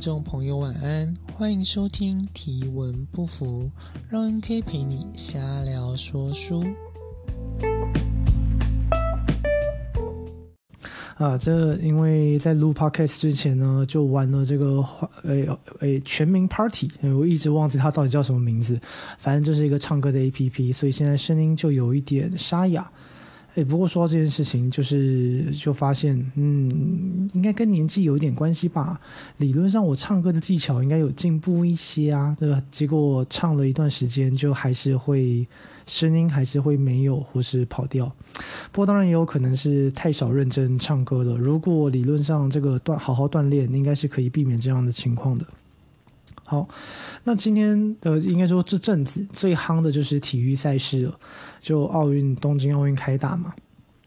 众朋友晚安，欢迎收听提文不符，让 NK 陪你瞎聊说书。啊，这因为在录 Podcast 之前呢，就玩了这个诶诶全民 Party，我一直忘记它到底叫什么名字，反正就是一个唱歌的 APP，所以现在声音就有一点沙哑。哎，不过说到这件事情，就是就发现，嗯，应该跟年纪有一点关系吧。理论上我唱歌的技巧应该有进步一些啊，对吧？结果唱了一段时间，就还是会声音还是会没有或是跑调。不过当然也有可能是太少认真唱歌了。如果理论上这个锻好好锻炼，应该是可以避免这样的情况的。好，那今天的应该说这阵子最夯的就是体育赛事了，就奥运东京奥运开打嘛。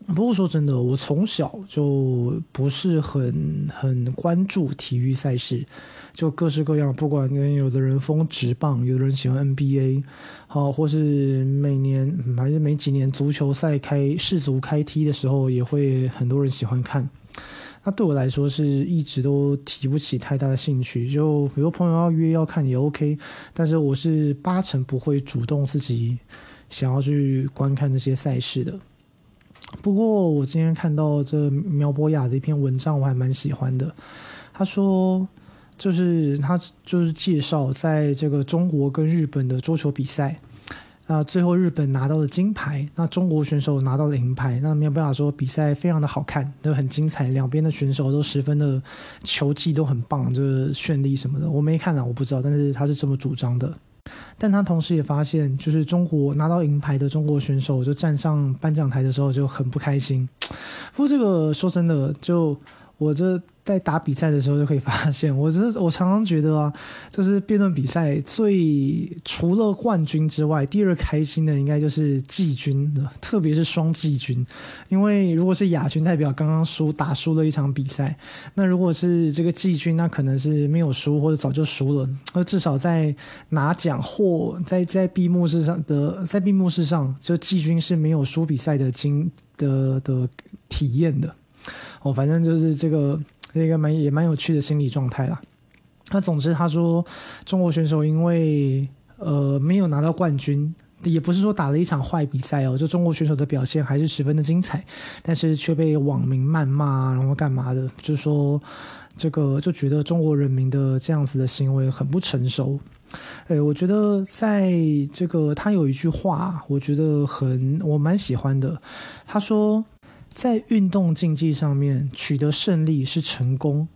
不过说真的，我从小就不是很很关注体育赛事，就各式各样，不管有的人疯直棒，有的人喜欢 NBA，好，或是每年还是每几年足球赛开世足开踢的时候，也会很多人喜欢看。那对我来说是一直都提不起太大的兴趣，就有朋友要约要看也 OK，但是我是八成不会主动自己想要去观看那些赛事的。不过我今天看到这苗博雅的一篇文章，我还蛮喜欢的。他说，就是他就是介绍在这个中国跟日本的桌球比赛。啊，最后日本拿到了金牌，那中国选手拿到了银牌。那没有办法说比赛非常的好看，都很精彩，两边的选手都十分的球技都很棒，就是绚丽什么的。我没看啊，我不知道，但是他是这么主张的。但他同时也发现，就是中国拿到银牌的中国选手就站上颁奖台的时候就很不开心。不过这个说真的，就我这。在打比赛的时候就可以发现，我是我常常觉得啊，就是辩论比赛最除了冠军之外，第二开心的应该就是季军，特别是双季军，因为如果是亚军，代表刚刚输打输了一场比赛；那如果是这个季军，那可能是没有输或者早就输了，而至少在拿奖或在在闭幕式上的在闭幕式上，就季军是没有输比赛的经的的体验的。哦，反正就是这个。这个蛮也蛮有趣的心理状态啦。那总之他说，中国选手因为呃没有拿到冠军，也不是说打了一场坏比赛哦，就中国选手的表现还是十分的精彩，但是却被网民谩骂，然后干嘛的，就说这个就觉得中国人民的这样子的行为很不成熟。诶，我觉得在这个他有一句话，我觉得很我蛮喜欢的，他说。在运动竞技上面取得胜利是成功，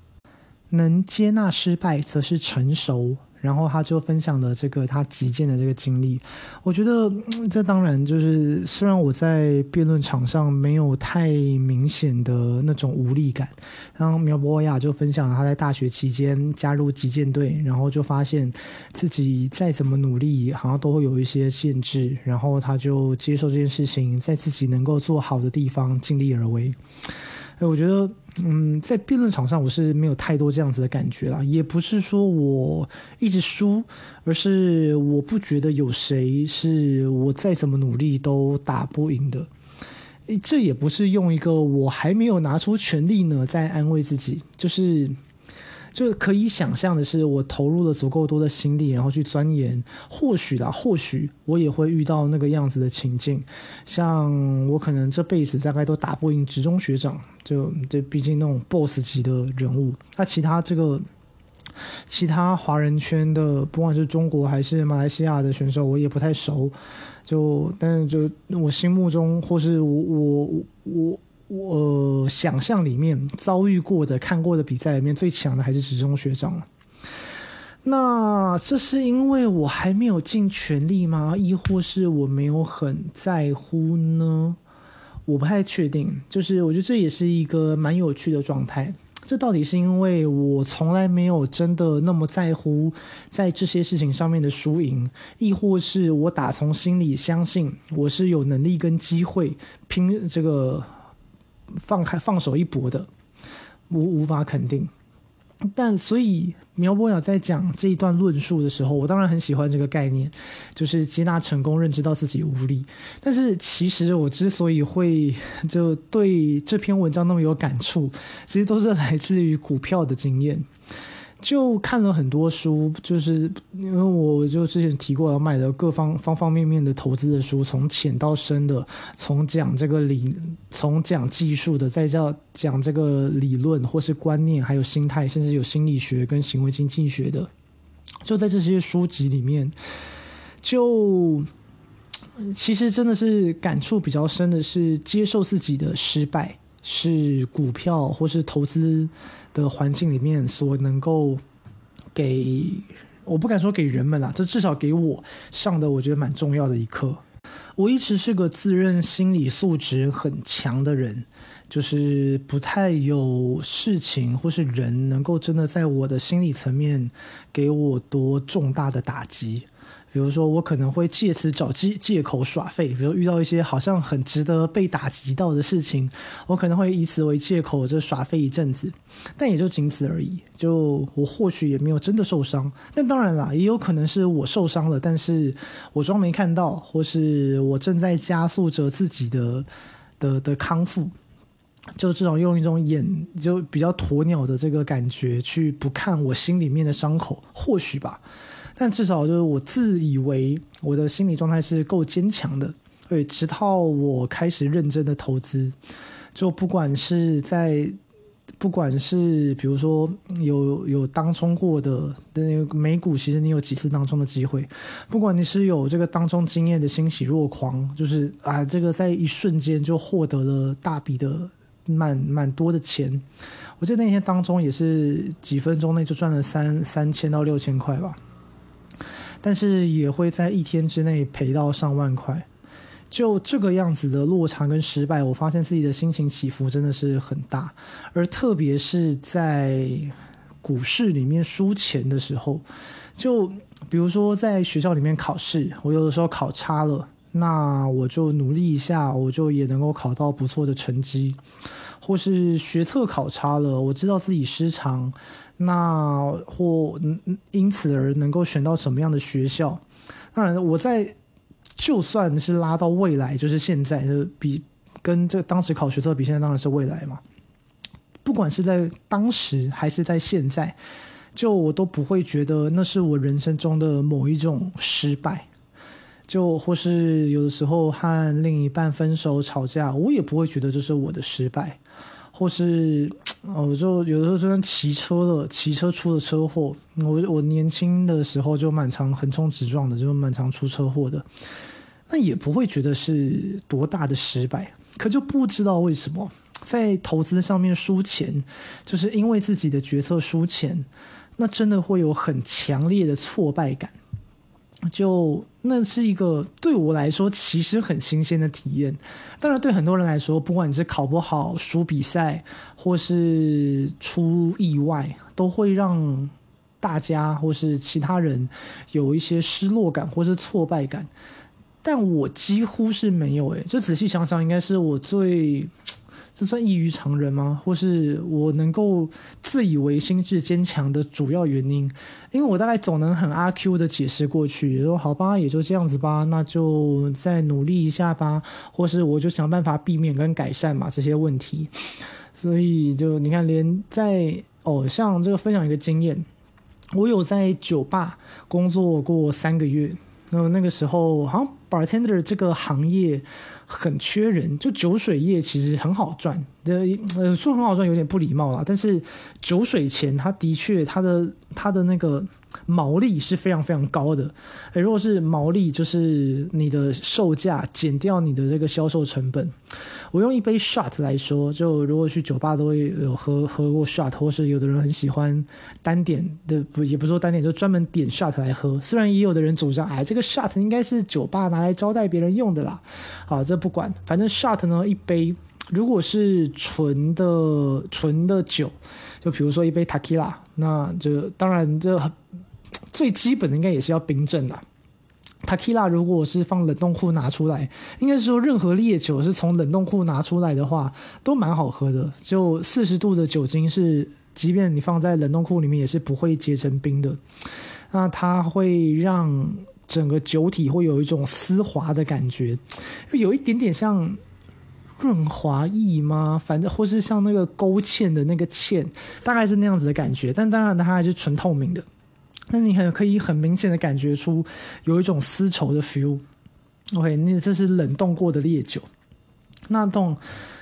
能接纳失败则是成熟。然后他就分享了这个他击剑的这个经历，我觉得这当然就是虽然我在辩论场上没有太明显的那种无力感，然后苗博雅就分享了他在大学期间加入击剑队，然后就发现自己再怎么努力，好像都会有一些限制，然后他就接受这件事情，在自己能够做好的地方尽力而为。哎，我觉得。嗯，在辩论场上我是没有太多这样子的感觉啦，也不是说我一直输，而是我不觉得有谁是我再怎么努力都打不赢的。这也不是用一个我还没有拿出全力呢在安慰自己，就是。就可以想象的是，我投入了足够多的心力，然后去钻研，或许啦，或许我也会遇到那个样子的情境。像我可能这辈子大概都打不赢职中学长，就这毕竟那种 boss 级的人物。那其他这个其他华人圈的，不管是中国还是马来西亚的选手，我也不太熟。就但是就我心目中，或是我我我。我想象里面遭遇过的、看过的比赛里面最强的还是职中学长。那这是因为我还没有尽全力吗？亦或是我没有很在乎呢？我不太确定。就是我觉得这也是一个蛮有趣的状态。这到底是因为我从来没有真的那么在乎在这些事情上面的输赢，亦或是我打从心里相信我是有能力跟机会拼这个。放开放手一搏的，无无法肯定。但所以苗博雅在讲这一段论述的时候，我当然很喜欢这个概念，就是接纳成功，认知到自己无力。但是其实我之所以会就对这篇文章那么有感触，其实都是来自于股票的经验。就看了很多书，就是因为我就之前提过，要买的各方方方面面的投资的书，从浅到深的，从讲这个理，从讲技术的，再叫讲这个理论或是观念，还有心态，甚至有心理学跟行为经济学的，就在这些书籍里面，就其实真的是感触比较深的是，接受自己的失败，是股票或是投资。的环境里面所能够给，我不敢说给人们啦，这至少给我上的，我觉得蛮重要的一课。我一直是个自认心理素质很强的人，就是不太有事情或是人能够真的在我的心理层面给我多重大的打击。比如说，我可能会借此找借借口耍废，比如遇到一些好像很值得被打击到的事情，我可能会以此为借口就耍废一阵子，但也就仅此而已。就我或许也没有真的受伤，但当然啦，也有可能是我受伤了，但是我装没看到，或是我正在加速着自己的的的康复，就至少用一种眼就比较鸵鸟的这个感觉去不看我心里面的伤口，或许吧。但至少就是我自以为我的心理状态是够坚强的，对，直到我开始认真的投资，就不管是在，不管是比如说有有当冲过的那美股，其实你有几次当冲的机会，不管你是有这个当冲经验的欣喜若狂，就是啊，这个在一瞬间就获得了大笔的蛮蛮多的钱，我记得那天当中也是几分钟内就赚了三三千到六千块吧。但是也会在一天之内赔到上万块，就这个样子的落差跟失败，我发现自己的心情起伏真的是很大，而特别是在股市里面输钱的时候，就比如说在学校里面考试，我有的时候考差了，那我就努力一下，我就也能够考到不错的成绩，或是学测考差了，我知道自己失常。那或因此而能够选到什么样的学校？当然，我在就算是拉到未来，就是现在，就比跟这当时考学测比，现在当然是未来嘛。不管是在当时还是在现在，就我都不会觉得那是我人生中的某一种失败。就或是有的时候和另一半分手吵架，我也不会觉得这是我的失败。或是，我就有的时候就算骑车了，骑车出了车祸，我我年轻的时候就蛮常横冲直撞的，就蛮常出车祸的，那也不会觉得是多大的失败，可就不知道为什么在投资上面输钱，就是因为自己的决策输钱，那真的会有很强烈的挫败感。就那是一个对我来说其实很新鲜的体验，当然对很多人来说，不管你是考不好、输比赛，或是出意外，都会让大家或是其他人有一些失落感或是挫败感。但我几乎是没有诶，就仔细想想，应该是我最。这算异于常人吗？或是我能够自以为心智坚强的主要原因？因为我大概总能很阿 Q 的解释过去，说好吧，也就这样子吧，那就再努力一下吧，或是我就想办法避免跟改善嘛这些问题。所以就你看，连在哦，像这个分享一个经验，我有在酒吧工作过三个月，然后那个时候好像 bartender 这个行业。很缺人，就酒水业其实很好赚，呃，说很好赚有点不礼貌啦，但是酒水钱它的确它的它的那个。毛利是非常非常高的，诶，如果是毛利，就是你的售价减掉你的这个销售成本。我用一杯 shot 来说，就如果去酒吧都会有喝喝过 shot，或是有的人很喜欢单点的，不也不说单点，就专门点 shot 来喝。虽然也有的人主张，哎，这个 shot 应该是酒吧拿来招待别人用的啦。好，这不管，反正 shot 呢，一杯如果是纯的纯的酒，就比如说一杯 takila，那就当然这。最基本的应该也是要冰镇啦。Tequila 如果是放冷冻库拿出来，应该是说任何烈酒是从冷冻库拿出来的话，都蛮好喝的。就四十度的酒精是，即便你放在冷冻库里面也是不会结成冰的。那它会让整个酒体会有一种丝滑的感觉，有一点点像。润滑液吗？反正或是像那个勾芡的那个芡，大概是那样子的感觉。但当然它还是纯透明的，那你很可以很明显的感觉出有一种丝绸的 feel。OK，那这是冷冻过的烈酒，那种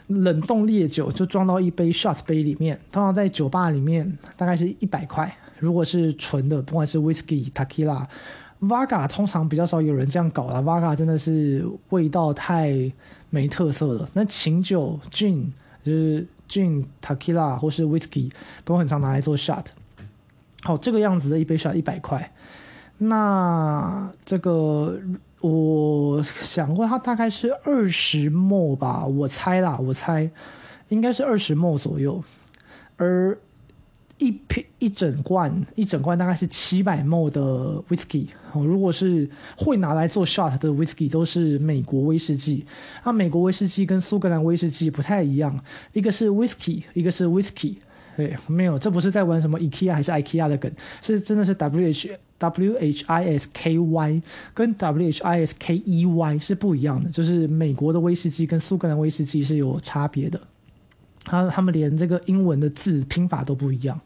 冷冻烈酒就装到一杯 shot 杯里面，通常在酒吧里面大概是一百块。如果是纯的，不管是 whisky、tequila、vodka，通常比较少有人这样搞了。vodka 真的是味道太没特色了。那琴酒、gin 就是 gin、tequila 或是 whisky 都很常拿来做 shot。好，这个样子的一杯 shot 一百块。那这个我想过，它大概是二十 ml 吧，我猜啦，我猜应该是二十 ml 左右，而。一瓶一整罐，一整罐大概是七百 ml 的 whisky 哦。如果是会拿来做 shot 的 whisky，都是美国威士忌。那美国威士忌跟苏格兰威士忌不太一样，一个是 whisky，一个是 whisky。对，没有，这不是在玩什么 IKEA 还是 IKEA 的梗，是真的是 W H W H I S K Y 跟 W H I S K E Y 是不一样的，就是美国的威士忌跟苏格兰威士忌是有差别的。他他们连这个英文的字拼法都不一样，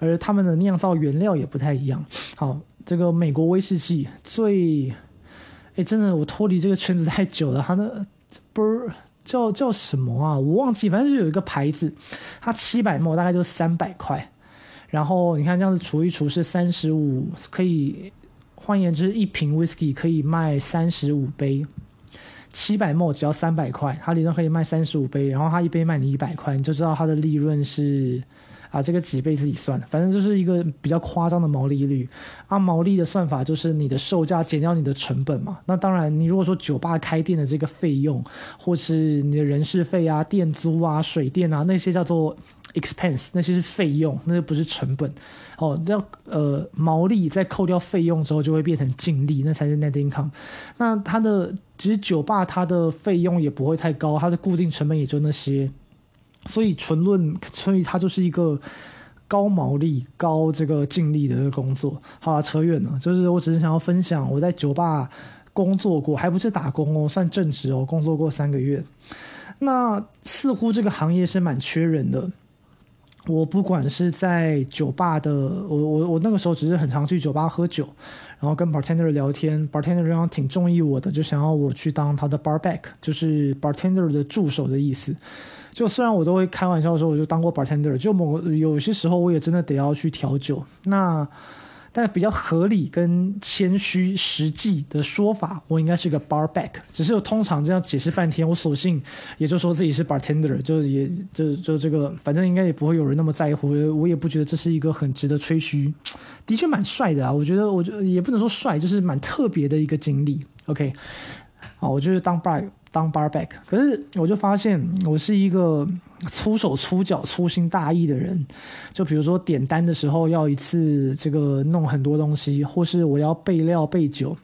而他们的酿造原料也不太一样。好，这个美国威士忌最，哎，真的我脱离这个圈子太久了。它的不是叫叫什么啊？我忘记，反正就有一个牌子，它七百 ml 大概就三百块。然后你看这样子除一除是三十五，可以换言之，一瓶 whisky 可以卖三十五杯。七百 ml 只要三百块，它理论可以卖三十五杯，然后它一杯卖你一百块，你就知道它的利润是啊，这个几倍自己算，反正就是一个比较夸张的毛利率。啊，毛利的算法就是你的售价减掉你的成本嘛。那当然，你如果说酒吧开店的这个费用，或是你的人事费啊、店租啊、水电啊那些叫做 expense，那些是费用，那就不是成本。哦，要呃毛利再扣掉费用之后，就会变成净利，那才是 net income。那它的其实酒吧它的费用也不会太高，它的固定成本也就那些，所以纯论，所以它就是一个高毛利、高这个净利的一个工作。好了，扯远了，就是我只是想要分享我在酒吧工作过，还不是打工哦，算正职哦，工作过三个月。那似乎这个行业是蛮缺人的。我不管是在酒吧的，我我我那个时候只是很常去酒吧喝酒，然后跟 bartender 聊天，bartender 然后挺中意我的，就想要我去当他的 barback，就是 bartender 的助手的意思。就虽然我都会开玩笑说，我就当过 bartender，就某有些时候我也真的得要去调酒。那但比较合理跟谦虚实际的说法，我应该是个 bar back。只是我通常这样解释半天，我索性也就说自己是 bartender，就也就就这个，反正应该也不会有人那么在乎。我也不觉得这是一个很值得吹嘘，的确蛮帅的啊。我觉得，我觉也不能说帅，就是蛮特别的一个经历。OK，啊，我就是当 bar。当 barback，可是我就发现我是一个粗手粗脚、粗心大意的人。就比如说点单的时候要一次这个弄很多东西，或是我要备料备酒。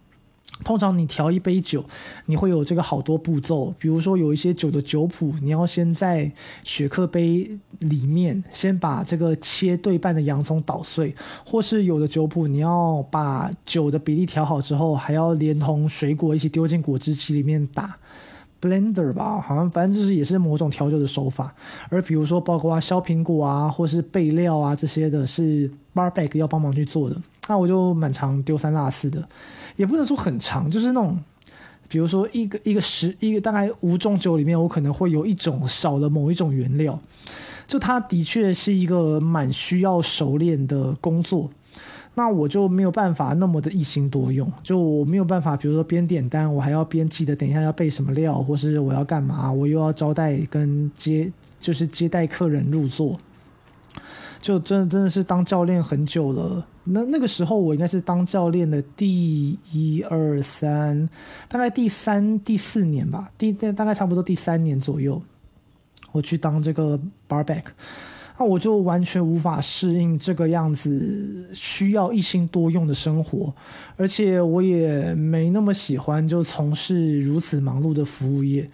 通常你调一杯酒，你会有这个好多步骤。比如说有一些酒的酒谱，你要先在雪克杯里面先把这个切对半的洋葱捣碎，或是有的酒谱你要把酒的比例调好之后，还要连同水果一起丢进果汁机里面打。Blender 吧，好像反正就是也是某种调酒的手法。而比如说，包括啊削苹果啊，或是备料啊这些的，是 barback 要帮忙去做的。那我就蛮常丢三落四的，也不能说很长，就是那种，比如说一个一个十一个大概五种酒里面，我可能会有一种少了某一种原料，就它的确是一个蛮需要熟练的工作。那我就没有办法那么的一心多用，就我没有办法，比如说边点单，我还要边记得等一下要备什么料，或是我要干嘛，我又要招待跟接，就是接待客人入座，就真的真的是当教练很久了。那那个时候我应该是当教练的第一二三，大概第三第四年吧，第大概差不多第三年左右，我去当这个 barback。那我就完全无法适应这个样子需要一心多用的生活，而且我也没那么喜欢就从事如此忙碌的服务业，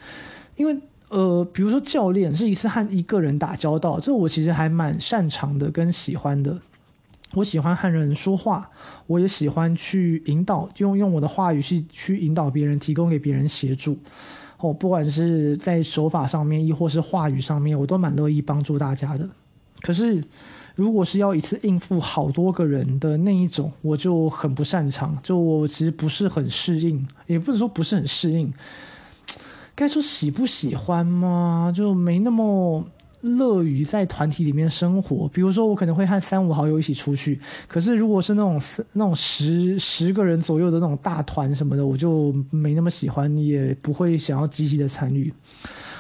因为呃，比如说教练是一次和一个人打交道，这我其实还蛮擅长的跟喜欢的。我喜欢和人说话，我也喜欢去引导，用用我的话语去去引导别人，提供给别人协助。哦，不管是在手法上面，亦或是话语上面，我都蛮乐意帮助大家的。可是，如果是要一次应付好多个人的那一种，我就很不擅长，就我其实不是很适应，也不能说不是很适应，该说喜不喜欢吗？就没那么。乐于在团体里面生活，比如说我可能会和三五好友一起出去，可是如果是那种那种十十个人左右的那种大团什么的，我就没那么喜欢，也不会想要积极的参与。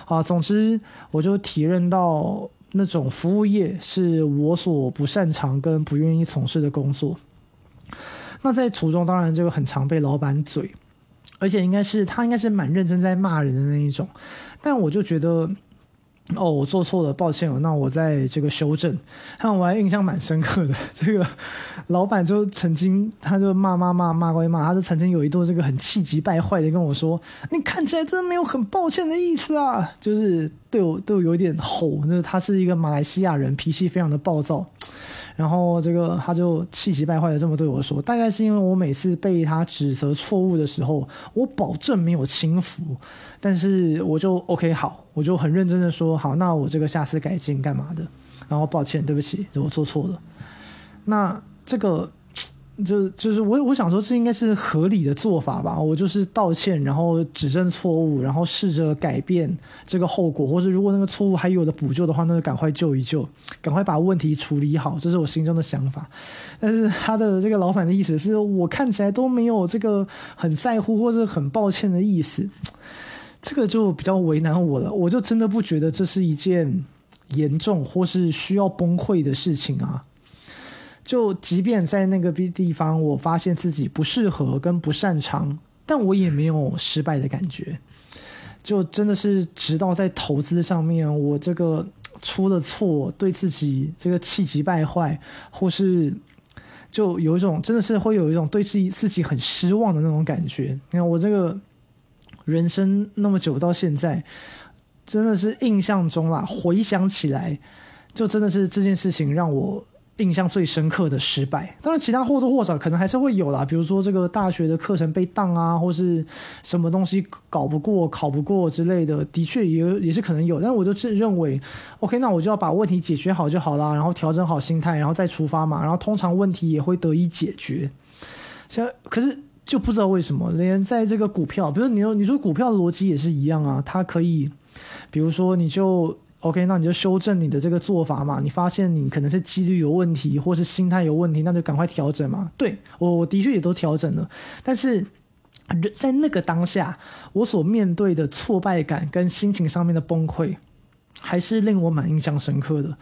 啊，总之我就体认到那种服务业是我所不擅长跟不愿意从事的工作。那在途中，当然这个很常被老板嘴，而且应该是他应该是蛮认真在骂人的那一种，但我就觉得。哦，我做错了，抱歉哦。那我在这个修正。但我还印象蛮深刻的，这个老板就曾经，他就骂骂骂骂归骂，他就曾经有一度这个很气急败坏的跟我说：“你看起来真没有很抱歉的意思啊！”就是对我都有点吼，就是他是一个马来西亚人，脾气非常的暴躁。然后这个他就气急败坏的这么对我说，大概是因为我每次被他指责错误的时候，我保证没有轻浮，但是我就 OK 好，我就很认真的说好，那我这个下次改进干嘛的，然后抱歉，对不起，我做错了，那这个。就就是我我想说，这应该是合理的做法吧。我就是道歉，然后指正错误，然后试着改变这个后果，或者如果那个错误还有的补救的话，那就赶快救一救，赶快把问题处理好，这是我心中的想法。但是他的这个老板的意思是我看起来都没有这个很在乎或者很抱歉的意思，这个就比较为难我了。我就真的不觉得这是一件严重或是需要崩溃的事情啊。就即便在那个地方，我发现自己不适合跟不擅长，但我也没有失败的感觉。就真的是直到在投资上面，我这个出了错，对自己这个气急败坏，或是就有一种真的是会有一种对自己自己很失望的那种感觉。你看我这个人生那么久到现在，真的是印象中啦，回想起来，就真的是这件事情让我。印象最深刻的失败，当然其他或多或少可能还是会有啦，比如说这个大学的课程被当啊，或是什么东西搞不过、考不过之类的，的确也也是可能有。但我就自认为，OK，那我就要把问题解决好就好啦，然后调整好心态，然后再出发嘛。然后通常问题也会得以解决。像可是就不知道为什么，连在这个股票，比如你说你说股票的逻辑也是一样啊，它可以，比如说你就。OK，那你就修正你的这个做法嘛。你发现你可能是几率有问题，或是心态有问题，那就赶快调整嘛。对，我我的确也都调整了，但是在那个当下，我所面对的挫败感跟心情上面的崩溃，还是令我蛮印象深刻的，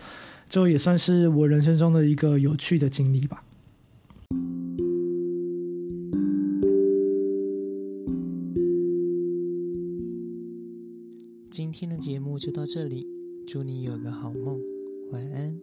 就也算是我人生中的一个有趣的经历吧。今天的节目就到这里。祝你有个好梦，晚安。